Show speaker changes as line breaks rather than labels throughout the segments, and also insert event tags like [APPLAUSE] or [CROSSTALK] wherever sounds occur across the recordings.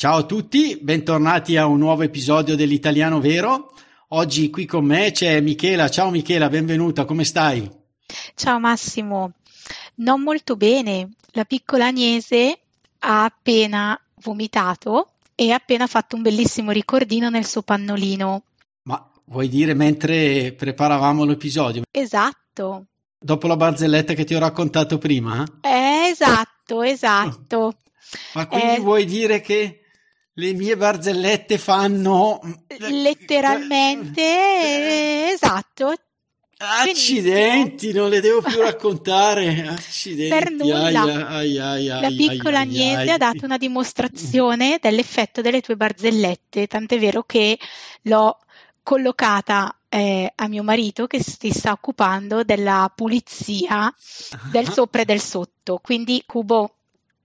Ciao a tutti, bentornati a un nuovo episodio dell'Italiano Vero. Oggi qui con me c'è Michela. Ciao Michela, benvenuta, come stai?
Ciao Massimo, non molto bene. La piccola Agnese ha appena vomitato e ha appena fatto un bellissimo ricordino nel suo pannolino.
Ma vuoi dire mentre preparavamo l'episodio?
Esatto.
Dopo la barzelletta che ti ho raccontato prima?
Eh, esatto, [LAUGHS] esatto.
Ma quindi eh, vuoi dire che le mie barzellette fanno
letteralmente eh, esatto
Accidenti, Benissimo. non le devo più [LAUGHS] raccontare. Accidenti.
Per nulla. Ai, ai, ai, la piccola Agnese ha dato una dimostrazione dell'effetto delle tue barzellette, tant'è vero che l'ho collocata eh, a mio marito che si sta occupando della pulizia del sopra e del sotto. Quindi, Cubo,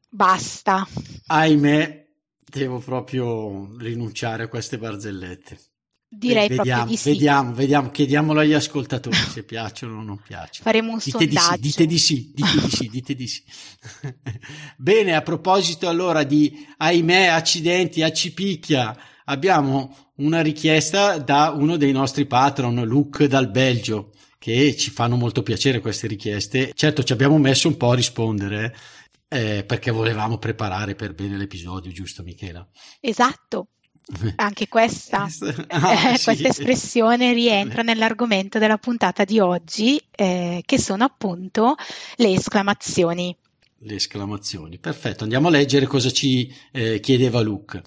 basta.
Ahimè, devo proprio rinunciare a queste barzellette.
Direi
vediamo,
proprio di sì.
Vediamo, vediamo, chiediamolo agli ascoltatori se piacciono o non piacciono.
Faremo un
dite
sondaggio.
Di sì, dite di sì, dite di sì, [LAUGHS] dite di sì. Bene, a proposito allora di ahimè, accidenti, accipicchia, abbiamo una richiesta da uno dei nostri patron, Luke dal Belgio, che ci fanno molto piacere queste richieste. Certo, ci abbiamo messo un po' a rispondere, eh, perché volevamo preparare per bene l'episodio, giusto Michela?
Esatto. [LAUGHS] Anche questa, [LAUGHS] ah, eh, sì. questa espressione rientra nell'argomento della puntata di oggi, eh, che sono appunto le esclamazioni.
Le esclamazioni, perfetto. Andiamo a leggere cosa ci eh, chiedeva Luke.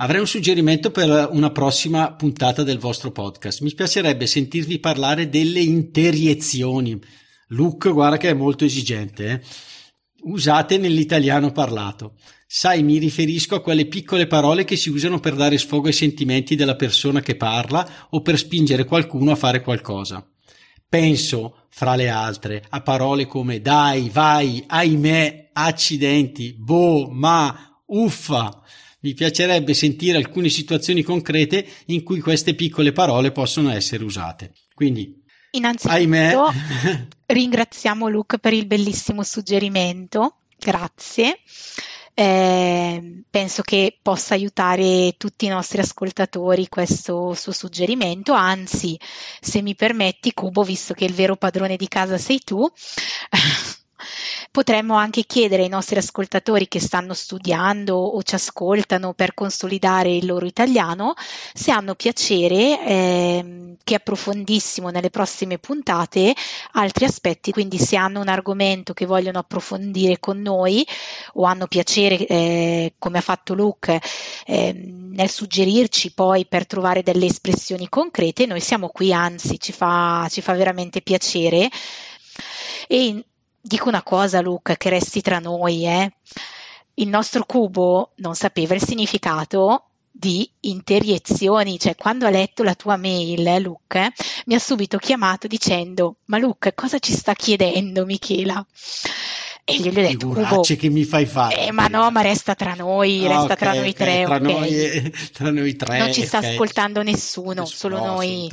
Avrei un suggerimento per una prossima puntata del vostro podcast. Mi piacerebbe sentirvi parlare delle interiezioni. Luke, guarda che è molto esigente. Eh? Usate nell'italiano parlato. Sai, mi riferisco a quelle piccole parole che si usano per dare sfogo ai sentimenti della persona che parla o per spingere qualcuno a fare qualcosa. Penso, fra le altre, a parole come dai, vai, ahimè, accidenti, boh, ma, uffa. Mi piacerebbe sentire alcune situazioni concrete in cui queste piccole parole possono essere usate. Quindi,
Innanzitutto ahimè. [LAUGHS] ringraziamo Luke per il bellissimo suggerimento, grazie. Eh, penso che possa aiutare tutti i nostri ascoltatori questo suo suggerimento, anzi, se mi permetti, Cubo, visto che il vero padrone di casa sei tu, [LAUGHS] Potremmo anche chiedere ai nostri ascoltatori che stanno studiando o ci ascoltano per consolidare il loro italiano se hanno piacere eh, che approfondissimo nelle prossime puntate altri aspetti, quindi se hanno un argomento che vogliono approfondire con noi o hanno piacere, eh, come ha fatto Luke, eh, nel suggerirci poi per trovare delle espressioni concrete, noi siamo qui, anzi ci fa, ci fa veramente piacere. E dico una cosa, Luca, che resti tra noi, eh. Il nostro cubo non sapeva il significato di interiezioni, cioè quando ha letto la tua mail, eh, Luca, mi ha subito chiamato dicendo "Ma Luca, cosa ci sta chiedendo Michela?" E gli ho detto, Cubo,
che mi fai fare?
Eh, ma no, ma resta tra noi, resta okay, tra noi okay, tre,
tra,
okay.
noi, tra noi tre.
Non ci sta ascoltando nessuno, solo no, noi.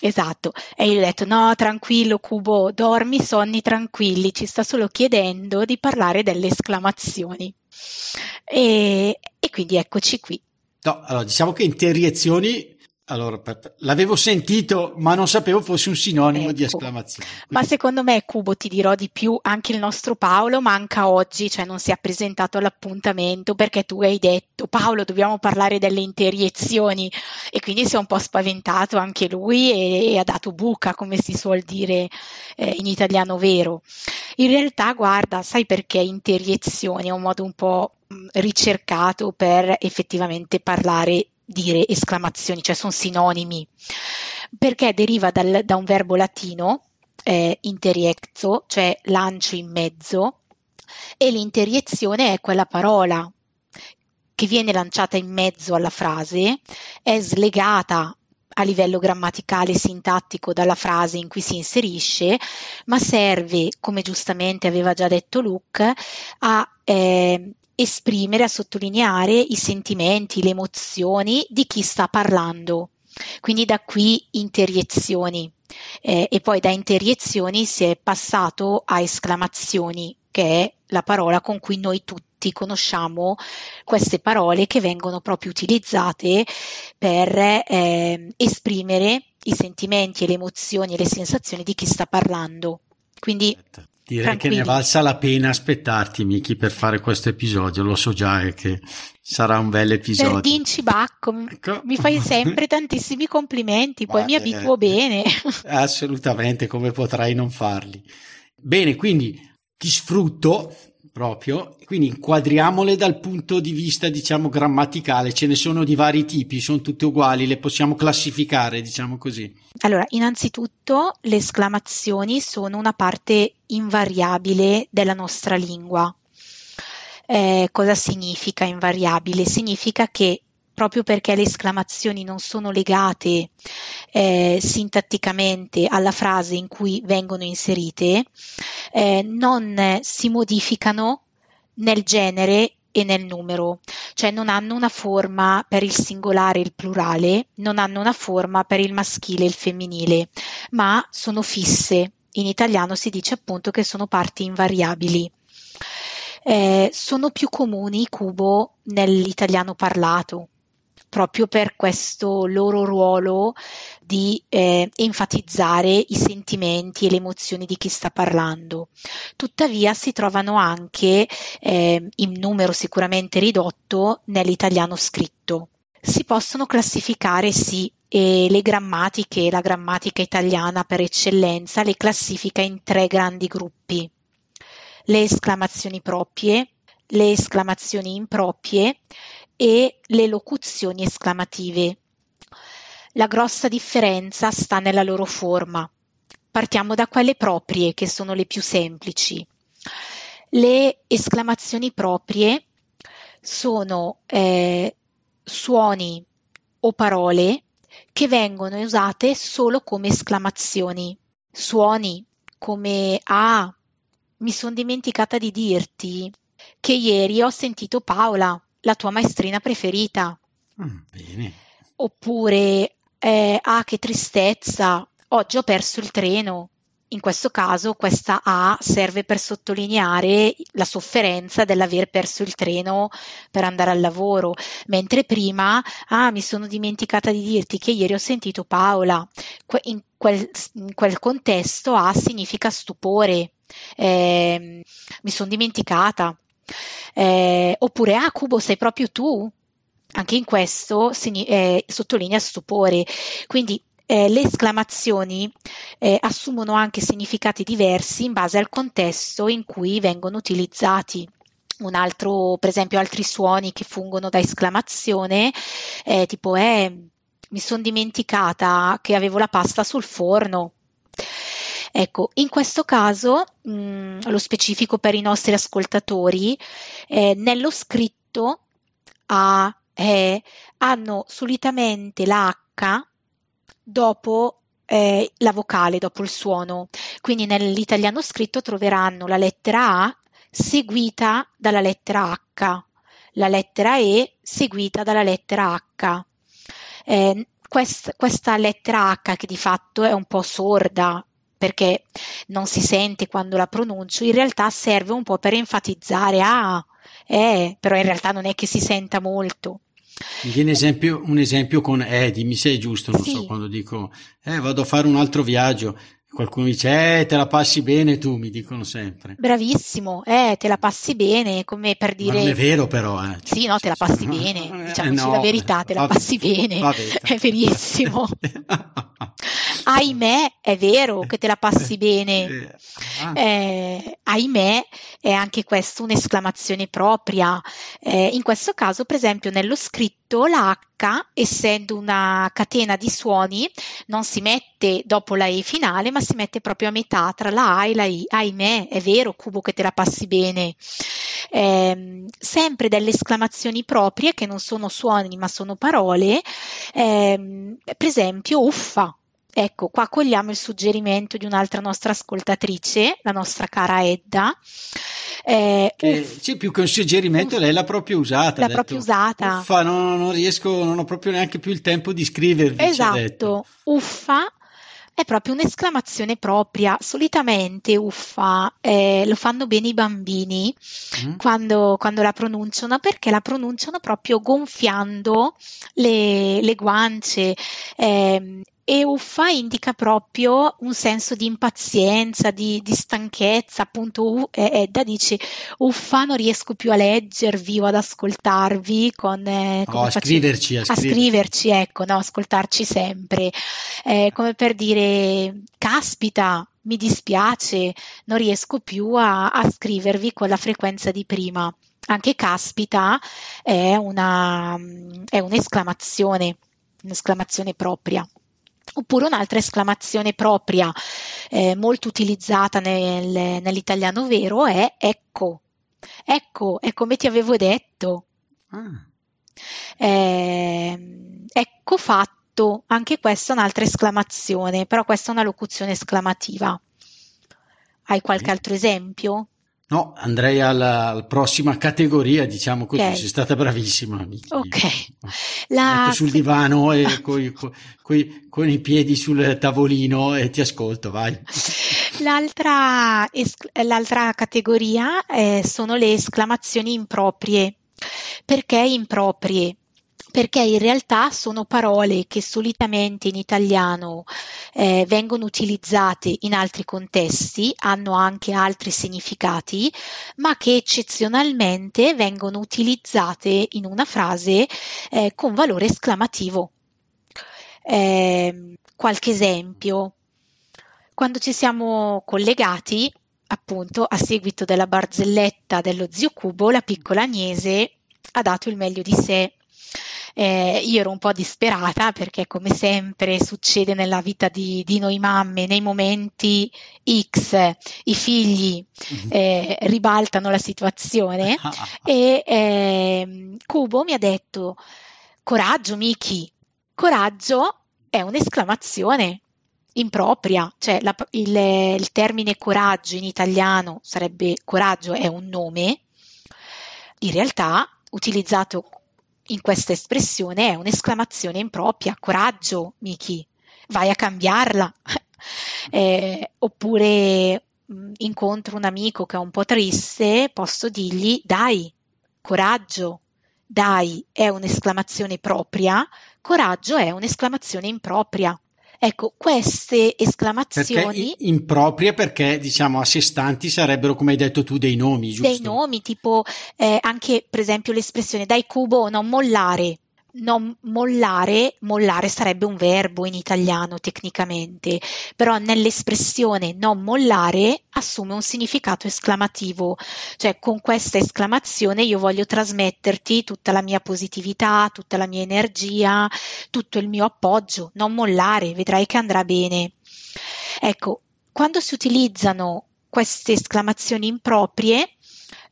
Esatto, e io ho detto no, tranquillo Cubo, dormi sonni tranquilli, ci sta solo chiedendo di parlare delle esclamazioni. E, e quindi eccoci qui.
No, allora diciamo che interiezioni allora, l'avevo sentito, ma non sapevo fosse un sinonimo ecco. di esclamazione.
Ma secondo me, Cubo, ti dirò di più, anche il nostro Paolo manca oggi, cioè non si è presentato all'appuntamento perché tu hai detto, Paolo, dobbiamo parlare delle interiezioni e quindi si è un po' spaventato anche lui e, e ha dato buca, come si suol dire eh, in italiano vero. In realtà, guarda, sai perché interiezioni è un modo un po' ricercato per effettivamente parlare dire esclamazioni, cioè sono sinonimi, perché deriva dal, da un verbo latino, eh, interiezzo, cioè lancio in mezzo, e l'interiezione è quella parola che viene lanciata in mezzo alla frase è slegata a livello grammaticale sintattico dalla frase in cui si inserisce, ma serve, come giustamente aveva già detto Luke, a eh, esprimere, a sottolineare i sentimenti, le emozioni di chi sta parlando. Quindi da qui interiezioni eh, e poi da interiezioni si è passato a esclamazioni, che è la parola con cui noi tutti conosciamo queste parole che vengono proprio utilizzate per eh, esprimere i sentimenti e le emozioni e le sensazioni di chi sta parlando. Quindi
Direi Tranquilli. che ne valsa la pena aspettarti, Miki, per fare questo episodio. Lo so già che sarà un bel episodio.
Dinci Bacco, ecco. mi fai [LAUGHS] sempre tantissimi complimenti, poi Ma mi abituo bene. [LAUGHS]
Assolutamente, come potrai non farli. Bene, quindi ti sfrutto proprio, quindi inquadriamole dal punto di vista, diciamo, grammaticale, ce ne sono di vari tipi, sono tutte uguali, le possiamo classificare, diciamo così.
Allora, innanzitutto le esclamazioni sono una parte invariabile della nostra lingua. Eh, cosa significa invariabile? Significa che proprio perché le esclamazioni non sono legate eh, sintatticamente alla frase in cui vengono inserite, eh, non si modificano nel genere e nel numero, cioè non hanno una forma per il singolare e il plurale, non hanno una forma per il maschile e il femminile, ma sono fisse. In italiano si dice appunto che sono parti invariabili. Eh, sono più comuni cubo nell'italiano parlato, proprio per questo loro ruolo di eh, enfatizzare i sentimenti e le emozioni di chi sta parlando. Tuttavia si trovano anche eh, in numero sicuramente ridotto nell'italiano scritto. Si possono classificare sì e le grammatiche, la grammatica italiana per eccellenza le classifica in tre grandi gruppi. Le esclamazioni proprie, le esclamazioni improprie e le locuzioni esclamative. La grossa differenza sta nella loro forma. Partiamo da quelle proprie, che sono le più semplici. Le esclamazioni proprie sono eh, suoni o parole che vengono usate solo come esclamazioni. Suoni come Ah, mi sono dimenticata di dirti che ieri ho sentito Paola la tua maestrina preferita.
Mm, bene.
Oppure, eh, ah, che tristezza, oggi ho perso il treno. In questo caso questa A serve per sottolineare la sofferenza dell'aver perso il treno per andare al lavoro, mentre prima, ah, mi sono dimenticata di dirti che ieri ho sentito Paola. In quel, in quel contesto A significa stupore, eh, mi sono dimenticata. Eh, oppure, ah, Cubo, sei proprio tu? Anche in questo eh, sottolinea stupore. Quindi eh, le esclamazioni eh, assumono anche significati diversi in base al contesto in cui vengono utilizzati. Un altro, per esempio, altri suoni che fungono da esclamazione, eh, tipo, eh, mi sono dimenticata che avevo la pasta sul forno. Ecco, in questo caso, mh, mm, lo specifico per i nostri ascoltatori, eh, nello scritto A, E hanno solitamente la H dopo eh, la vocale, dopo il suono. Quindi nell'italiano scritto troveranno la lettera A seguita dalla lettera H, la lettera E seguita dalla lettera H. Eh, quest, questa lettera H che di fatto è un po' sorda, perché non si sente quando la pronuncio, in realtà serve un po' per enfatizzare, ah, eh, però in realtà non è che si senta molto.
Mi viene esempio, un esempio con eh, dimmi se è giusto, non sì. so, quando dico eh, vado a fare un altro viaggio, Qualcuno dice, eh, te la passi bene tu, mi dicono sempre.
Bravissimo, eh, te la passi bene, come per dire... Ma
non è vero però, eh.
Sì, no, te la passi bene, [LAUGHS] eh, diciamoci no, la verità, te la passi bene, vabbè. [LAUGHS] è verissimo. [LAUGHS] [LAUGHS] ahimè, è vero che te la passi bene. [LAUGHS] Ah. Eh, ahimè, è anche questo un'esclamazione propria. Eh, in questo caso, per esempio, nello scritto la H, essendo una catena di suoni, non si mette dopo la E finale, ma si mette proprio a metà tra la A e la I. Ahimè, è vero, Cubo, che te la passi bene. Eh, sempre delle esclamazioni proprie che non sono suoni ma sono parole, eh, per esempio uffa. Ecco, qua cogliamo il suggerimento di un'altra nostra ascoltatrice, la nostra cara Edda.
Eh, uff, sì, più che un suggerimento, uff, lei l'ha proprio usata.
L'ha proprio usata.
Uffa, non, non, riesco, non ho proprio neanche più il tempo di scrivervi.
Esatto, uffa è proprio un'esclamazione propria. Solitamente uffa eh, lo fanno bene i bambini mm. quando, quando, la pronunciano perché la pronunciano proprio gonfiando le, le guance. Eh, e uffa indica proprio un senso di impazienza, di, di stanchezza, appunto Edda dice uffa non riesco più a leggervi o ad ascoltarvi con...
Eh, oh, a, scriverci,
a, a scriverci, ecco, no, ascoltarci sempre, eh, come per dire caspita, mi dispiace, non riesco più a, a scrivervi con la frequenza di prima. Anche caspita è, una, è un'esclamazione, un'esclamazione propria. Oppure un'altra esclamazione propria eh, molto utilizzata nel, nell'italiano vero è ecco. Ecco, è come ti avevo detto. Ah. Eh, ecco fatto, anche questa è un'altra esclamazione, però questa è una locuzione esclamativa. Hai qualche altro esempio?
No, andrei alla, alla, prossima categoria, diciamo così. Okay. Sei stata bravissima. Amici.
Ok.
La... sul divano e [LAUGHS] coi, coi, con i piedi sul tavolino e ti ascolto, vai.
L'altra, l'altra categoria eh, sono le esclamazioni improprie. Perché improprie? Perché in realtà sono parole che solitamente in italiano eh, vengono utilizzate in altri contesti, hanno anche altri significati, ma che eccezionalmente vengono utilizzate in una frase eh, con valore esclamativo. Eh, qualche esempio. Quando ci siamo collegati, appunto, a seguito della barzelletta dello zio Cubo, la piccola Agnese ha dato il meglio di sé eh, io ero un po' disperata perché come sempre succede nella vita di, di noi mamme, nei momenti X i figli mm-hmm. eh, ribaltano la situazione [LAUGHS] e eh, Cubo mi ha detto coraggio Miki, coraggio è un'esclamazione impropria, cioè la, il, il, termine coraggio in italiano sarebbe coraggio è un nome, in realtà utilizzato in questa espressione è un'esclamazione impropria, coraggio, Miki, vai a cambiarla. [LAUGHS] eh, oppure mh, mm, incontro un amico che è un po' triste, posso dirgli dai, coraggio, dai è un'esclamazione propria, coraggio è un'esclamazione impropria. Ecco, queste esclamazioni...
Perché improprie perché, diciamo, a sé stanti sarebbero, come hai detto tu, dei nomi, giusto?
Dei nomi, tipo eh, anche, per esempio, l'espressione dai cubo non mollare non mollare, mollare sarebbe un verbo in italiano tecnicamente, però nell'espressione non mollare assume un significato esclamativo, cioè con questa esclamazione io voglio trasmetterti tutta la mia positività, tutta la mia energia, tutto il mio appoggio, non mollare, vedrai che andrà bene. Ecco, quando si utilizzano queste esclamazioni improprie,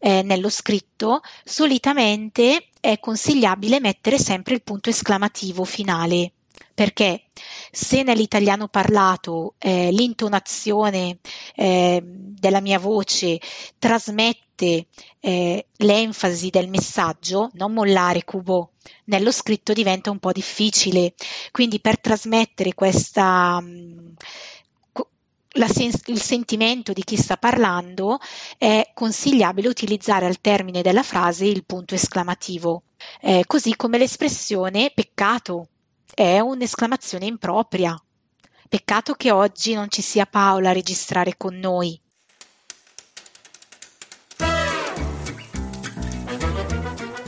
eh, nello scritto, solitamente è consigliabile mettere sempre il punto esclamativo finale perché se nell'italiano parlato eh, l'intonazione eh, della mia voce trasmette eh, l'enfasi del messaggio, non mollare cubo, nello scritto diventa un po' difficile. Quindi per trasmettere questa, mh, sen- il sentimento di chi sta parlando, è consigliabile utilizzare al termine della frase il punto esclamativo, eh, così come l'espressione peccato è un'esclamazione impropria. Peccato che oggi non ci sia Paola a registrare con noi.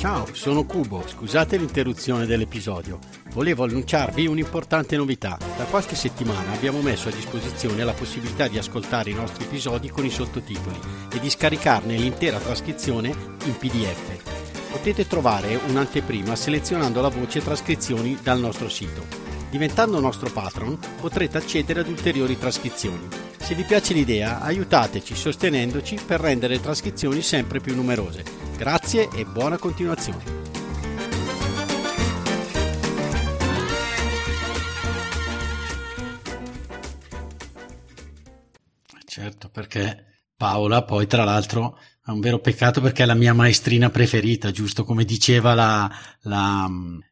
Ciao, sono Cubo, scusate l'interruzione dell'episodio. Volevo annunciarvi un'importante novità. Da qualche settimana abbiamo messo a disposizione la possibilità di ascoltare i nostri episodi con i sottotitoli e di scaricarne l'intera trascrizione in PDF. Potete trovare un'anteprima selezionando la voce trascrizioni dal nostro sito. Diventando nostro patron potrete accedere ad ulteriori trascrizioni. Se vi piace l'idea, aiutateci sostenendoci per rendere le trascrizioni sempre più numerose. Grazie e buona continuazione. Certo, perché Paola poi tra l'altro è un vero peccato perché è la mia maestrina preferita, giusto? Come diceva la, la,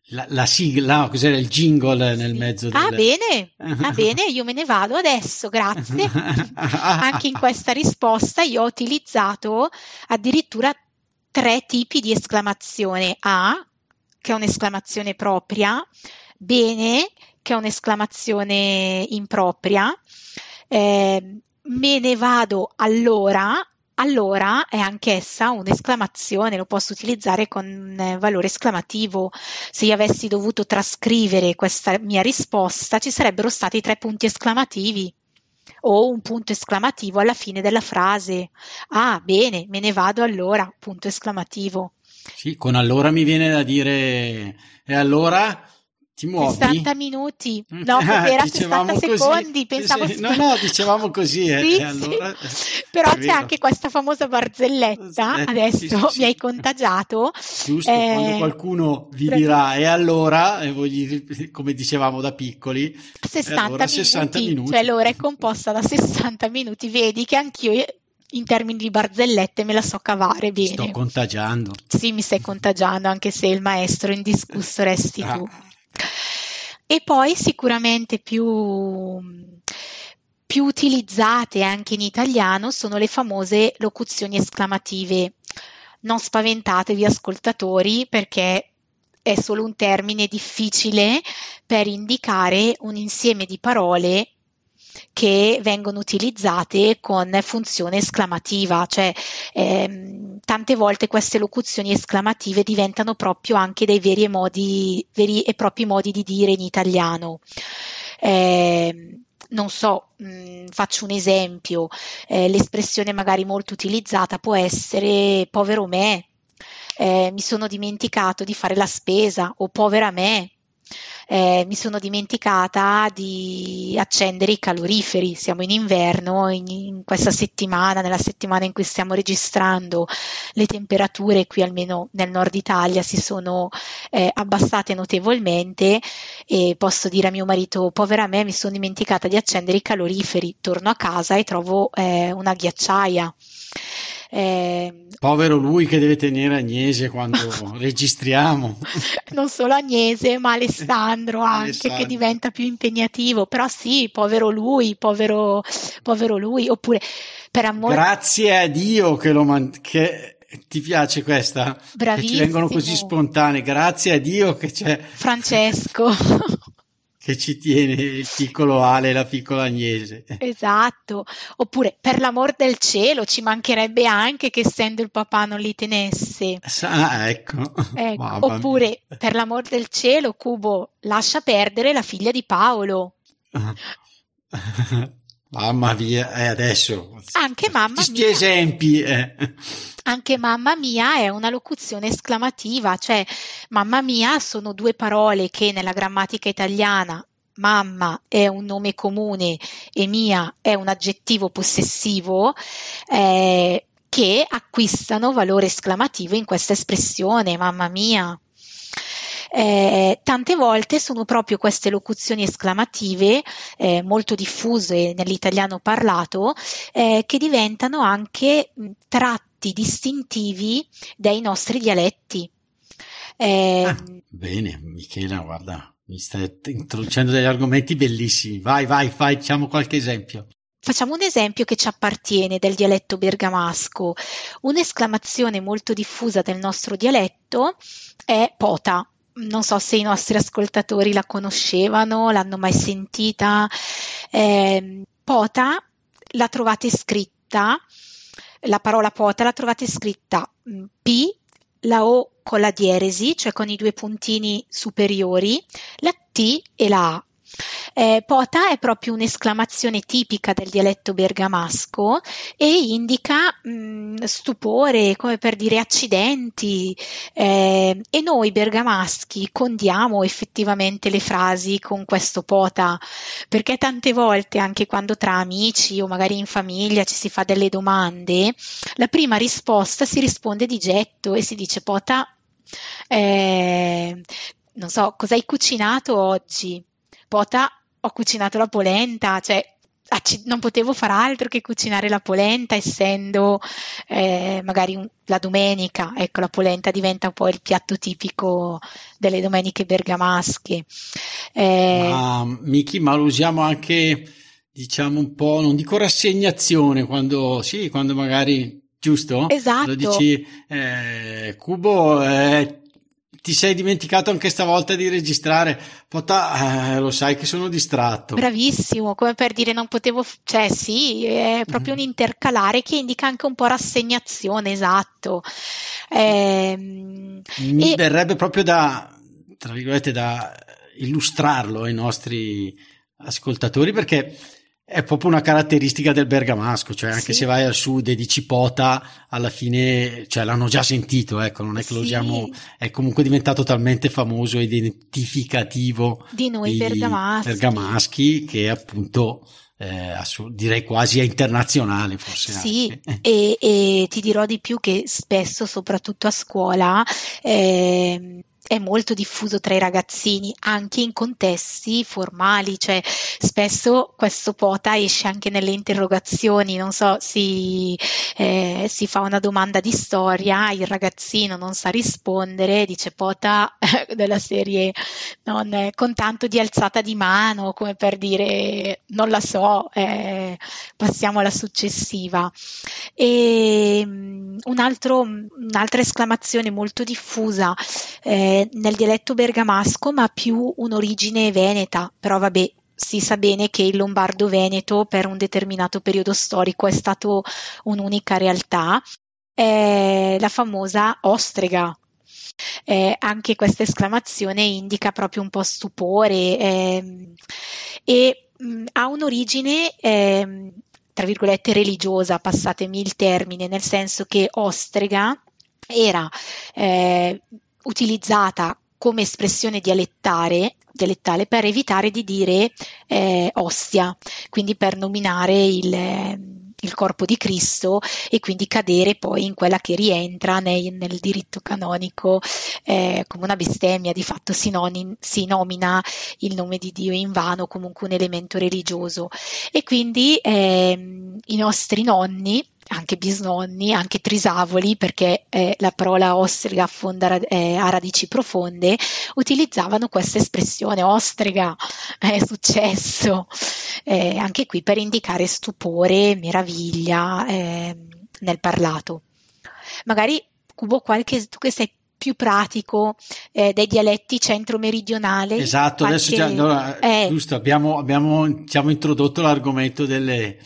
la, la sigla, cos'era il jingle nel mezzo
del... Ah bene, ah [LAUGHS] bene, io me ne vado adesso, grazie. Anche in questa risposta io ho utilizzato addirittura tre tipi di esclamazione. A, che è un'esclamazione propria, bene, che è un'esclamazione impropria, eh, me ne vado allora, allora è anch'essa un'esclamazione, lo posso utilizzare con valore esclamativo. Se io avessi dovuto trascrivere questa mia risposta, ci sarebbero stati tre punti esclamativi o un punto esclamativo alla fine della frase. Ah, bene, me ne vado allora, punto esclamativo.
Sì, con allora mi viene da dire e allora ti muovi?
60 minuti, mm. no, era 60 secondi, pensavo...
Sì, no, no, dicevamo così, eh, [LAUGHS]
sì, allora... sì. però c'è anche questa famosa barzelletta, eh, adesso mi hai contagiato.
Giusto, eh... quando qualcuno vi dirà e allora, e voi, come dicevamo da piccoli,
60, allora,
minuti, 60 minuti,
cioè l'ora è composta da 60 minuti, vedi che anch'io in termini di barzellette me la so cavare bene.
Sto contagiando.
Sì, mi stai contagiando, anche se il maestro indiscusso resti ah. tu. E poi sicuramente più, più utilizzate anche in italiano sono le famose locuzioni esclamative. Non spaventatevi ascoltatori perché è solo un termine difficile per indicare un insieme di parole che vengono utilizzate con funzione esclamativa, cioè ehm, tante volte queste locuzioni esclamative diventano proprio anche dei veri e, modi, veri e propri modi di dire in italiano. Eh, non so, mh, mm, faccio un esempio, eh, l'espressione magari molto utilizzata può essere povero me, eh, mi sono dimenticato di fare la spesa o povera me, eh, mi sono dimenticata di accendere i caloriferi. Siamo in inverno, in, in, questa settimana, nella settimana in cui stiamo registrando, le temperature qui almeno nel nord Italia si sono eh, abbassate notevolmente e posso dire a mio marito, povera me, mi sono dimenticata di accendere i caloriferi. Torno a casa e trovo eh, una ghiacciaia.
Eh, Povero lui che deve tenere Agnese quando [LAUGHS] registriamo.
Non solo Agnese, ma Alessandro anche Alessandro. che diventa più impegnativo. Però sì, povero lui, povero, povero lui. Oppure per amore.
Grazie a Dio che lo man- che ti piace questa?
Bravissimo.
Che ci vengono così spontanee. Grazie a Dio che c'è.
Francesco. [LAUGHS]
che ci tiene il piccolo Ale e la piccola Agnese.
Esatto, oppure per l'amor del cielo ci mancherebbe anche che essendo il papà non li tenesse.
Ah, ecco.
ecco. Oppure per l'amor del cielo Cubo lascia perdere la figlia di Paolo. [LAUGHS]
Mamma mia, eh, adesso.
Anche mamma
Questi mia. esempi. Eh.
Anche mamma mia è una locuzione esclamativa, cioè mamma mia sono due parole che nella grammatica italiana mamma è un nome comune e mia è un aggettivo possessivo eh, che acquistano valore esclamativo in questa espressione, mamma mia. Eh, tante volte sono proprio queste locuzioni esclamative eh, molto diffuse nell'italiano parlato eh, che diventano anche tratti distintivi dei nostri dialetti.
Eh, ah, bene, Michela, guarda, mi stai introducendo degli argomenti bellissimi. Vai, vai, facciamo qualche esempio.
Facciamo un esempio che ci appartiene del dialetto bergamasco. Un'esclamazione molto diffusa del nostro dialetto è pota non so se i nostri ascoltatori la conoscevano, l'hanno mai sentita. Eh, pota la trovate scritta, la parola pota la trovate scritta mm, P, la O con la dieresi, cioè con i due puntini superiori, la T e la A. Eh, pota è proprio un'esclamazione tipica del dialetto bergamasco e indica mh, mm, stupore, come per dire accidenti. Eh, e noi bergamaschi condiamo effettivamente le frasi con questo pota, perché tante volte, anche quando tra amici o magari in famiglia ci si fa delle domande, la prima risposta si risponde di getto e si dice pota. Eh, non so, cosa hai cucinato oggi? Pota, ho cucinato la polenta, cioè non potevo far altro che cucinare la polenta, essendo eh, magari un, la domenica, ecco, la polenta diventa poi il piatto tipico delle domeniche bergamasche.
Eh, ma, Miki, ma lo usiamo anche, diciamo, un po', non dico rassegnazione, quando, sì, quando magari giusto?
Esatto.
Lo dici, eh, Cubo, eh, ti sei dimenticato anche stavolta di registrare. Pota, eh, lo sai che sono distratto.
Bravissimo, come per dire non potevo, cioè sì, è proprio mm. un intercalare che indica anche un po' rassegnazione, esatto.
Eh, Mi e... verrebbe proprio da, tra virgolette, da illustrarlo ai nostri ascoltatori perché è proprio una caratteristica del bergamasco, cioè anche sì. se vai al sud e dici pota, alla fine cioè, l'hanno già sentito, ecco, non è che sì. lo usiamo, è comunque diventato talmente famoso e identificativo
di noi bergamaschi.
bergamaschi che appunto eh, direi quasi a internazionale forse.
Sì, [LAUGHS] e, e, ti dirò di più che spesso, soprattutto a scuola, eh, è molto diffuso tra i ragazzini anche in contesti formali, cioè spesso questo pota esce anche nelle interrogazioni, non so, si, eh, si fa una domanda di storia, il ragazzino non sa rispondere, dice pota [LAUGHS] della serie non, con tanto di alzata di mano, come per dire non la so, eh, passiamo alla successiva. E, um, un altro, un'altra esclamazione molto diffusa eh, nel dialetto bergamasco, ma più un'origine veneta, però vabbè, si sa bene che il lombardo veneto per un determinato periodo storico è stato un'unica realtà, è la famosa ostrega. Eh, anche questa esclamazione indica proprio un po' stupore eh, e mh, ha un'origine eh, tra virgolette religiosa, passatemi il termine, nel senso che ostrega era eh, utilizzata come espressione dialettare, dialettale per evitare di dire eh, ostia, quindi per nominare il, il, corpo di Cristo e quindi cadere poi in quella che rientra nei, nel diritto canonico eh, come una bestemmia, di fatto si, nomin, si, nomina il nome di Dio in vano, comunque un elemento religioso. E quindi eh, i nostri nonni anche bisnonni, anche trisavoli, perché eh, la parola ostrega affonda, eh, ha radici profonde, utilizzavano questa espressione ostrega, [LAUGHS] è successo, eh, anche qui per indicare stupore, meraviglia ehm, nel parlato. Magari Cubo, qualche, tu che sei più pratico eh, dei dialetti centro-meridionali.
Esatto, qualche, adesso già, no, eh, giusto, abbiamo, abbiamo diciamo, introdotto l'argomento delle,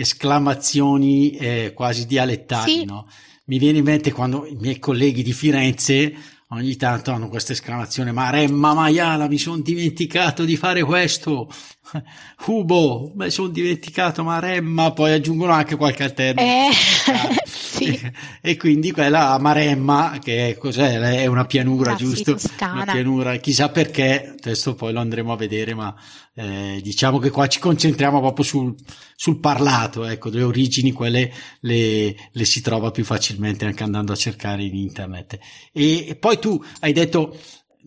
esclamazioni eh, quasi dialettali, sì. no? Mi viene in mente quando i miei colleghi di Firenze ogni tanto hanno questa esclamazione, ma Remma Maiala, mi sono dimenticato di fare questo. [LAUGHS] Ubo, mi sono dimenticato, ma Remma, poi aggiungono anche qualche alterno.
Eh, [LAUGHS] sì.
e, quindi quella Maremma, che è, cos'è? È una pianura,
Grassi,
giusto?
Toscana.
Una pianura, chissà perché, adesso poi lo andremo a vedere, ma eh, diciamo che qua ci concentriamo proprio sul, sul parlato, ecco, le origini, quelle le, le, si trova più facilmente anche andando a cercare in internet. E, e poi tu hai detto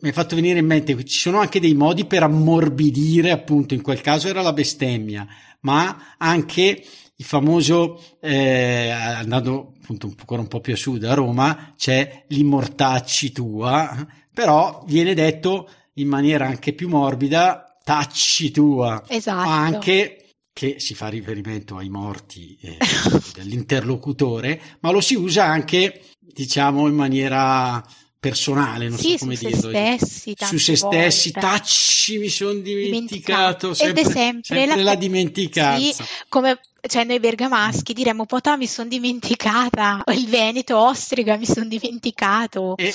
mi hai fatto venire in mente, ci sono anche dei modi per ammorbidire, appunto, in quel caso era la bestemmia, ma anche il famoso, eh, andando appunto ancora un po' più a sud, a Roma, c'è l'immortacci tua, però viene detto in maniera anche più morbida, tacci tua.
Esatto.
Anche che si fa riferimento ai morti eh, [LAUGHS] dell'interlocutore, ma lo si usa anche, diciamo, in maniera personale, non
sì,
so come
su
dirlo.
Se stessi,
su se stessi, tacci, mi sono dimenticato. Sempre,
Ed è sempre,
sempre la, la dimenticanza.
Sì, come cioè noi bergamaschi diremmo Potà mi sono dimenticata, il Veneto, Ostriga mi sono dimenticato.
E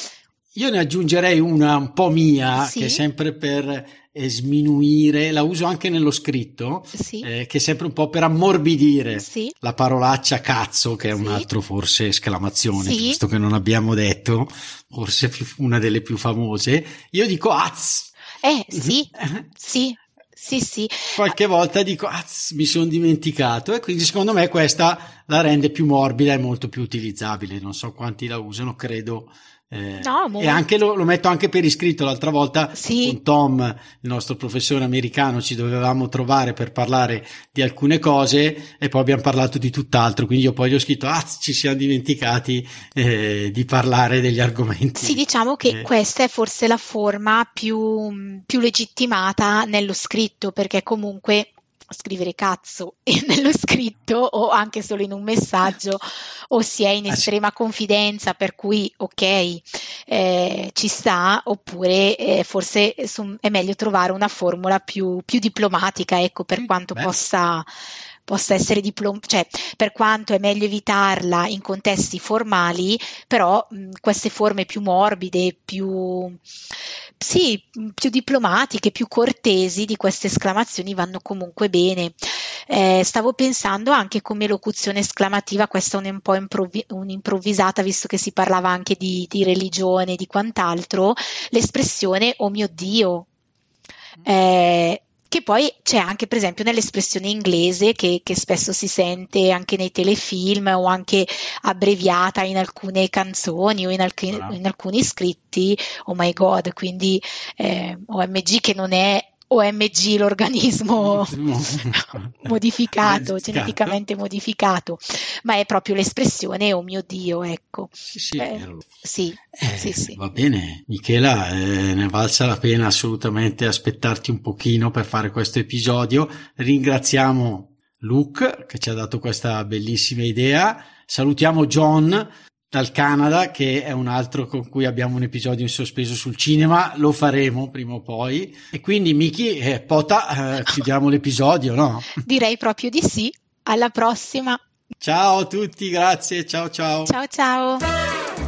Io ne aggiungerei una un po' mia,
Sì.
che è sempre per eh, sminuire, la uso anche nello scritto,
Sì.
eh, che è sempre un po' per ammorbidire
Sì.
la parolaccia cazzo, che è
Sì.
un altro forse esclamazione, giusto che non abbiamo detto, forse una delle più famose. Io dico az.
Eh, sì, sì, sì, sì.
Qualche volta dico az, mi sono dimenticato e quindi secondo me questa la rende più morbida e molto più utilizzabile. Non so quanti la usano, credo. Eh,
No,
e anche lo, lo metto anche per iscritto. L'altra volta
Sì.
con Tom, il nostro professore americano, ci dovevamo trovare per parlare di alcune cose e poi abbiamo parlato di tutt'altro. Quindi io poi gli ho scritto: Ah, ci siamo dimenticati eh, di parlare degli argomenti.
Sì, diciamo che
Eh,
questa è forse la forma più, più legittimata nello scritto, perché comunque scrivere cazzo [LAUGHS] nello scritto o anche solo in un messaggio o si è in
Ah,
estrema confidenza, per cui ok, eh, ci sta, oppure eh, forse su- è meglio trovare una formula più, più diplomatica, ecco, per quanto
beh.
possa possa essere diplom- cioè per quanto è meglio evitarla in contesti formali, però mh, queste forme più morbide, più sì, più diplomatiche, più cortesi di queste esclamazioni vanno comunque bene. Eh, stavo pensando anche come locuzione esclamativa, questa è un, po' improvvi- un'improvvisata, visto che si parlava anche di, di religione di quant'altro, l'espressione oh mio Dio. Eh, che poi c'è anche per esempio nell'espressione inglese che, che spesso si sente anche nei telefilm o anche abbreviata in alcune canzoni o in, alc- in alcuni scritti, oh my god, quindi eh, OMG che non è OMG l'organismo modificato, geneticamente modificato, ma è proprio l'espressione oh mio Dio, ecco.
Sì, sì,
Eh, Sì,
Eh,
sì, sì.
Va bene, Michela, eh, ne valsa la pena assolutamente aspettarti un pochino per fare questo episodio. Ringraziamo Luke che ci ha dato questa bellissima idea. Salutiamo John dal Canada che è un altro con cui abbiamo un episodio in sospeso sul cinema, lo faremo prima o poi. E quindi Miki, eh, Pota, eh, chiudiamo [LAUGHS] l'episodio, no?
Direi proprio di sì. Alla prossima.
Ciao a tutti, grazie, ciao ciao.
Ciao ciao.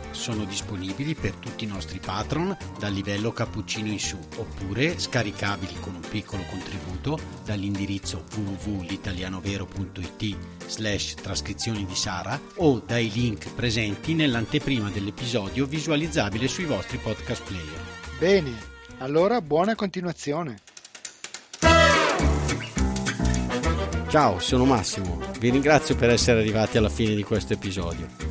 Sono disponibili per tutti i nostri patron dal livello cappuccino in su, oppure scaricabili con un piccolo contributo dall'indirizzo www.litalianovero.it slash trascrizioni di Sara o dai link presenti nell'anteprima dell'episodio visualizzabile sui vostri podcast player.
Bene, allora buona continuazione.
Ciao, sono Massimo. Vi ringrazio per essere arrivati alla fine di questo episodio.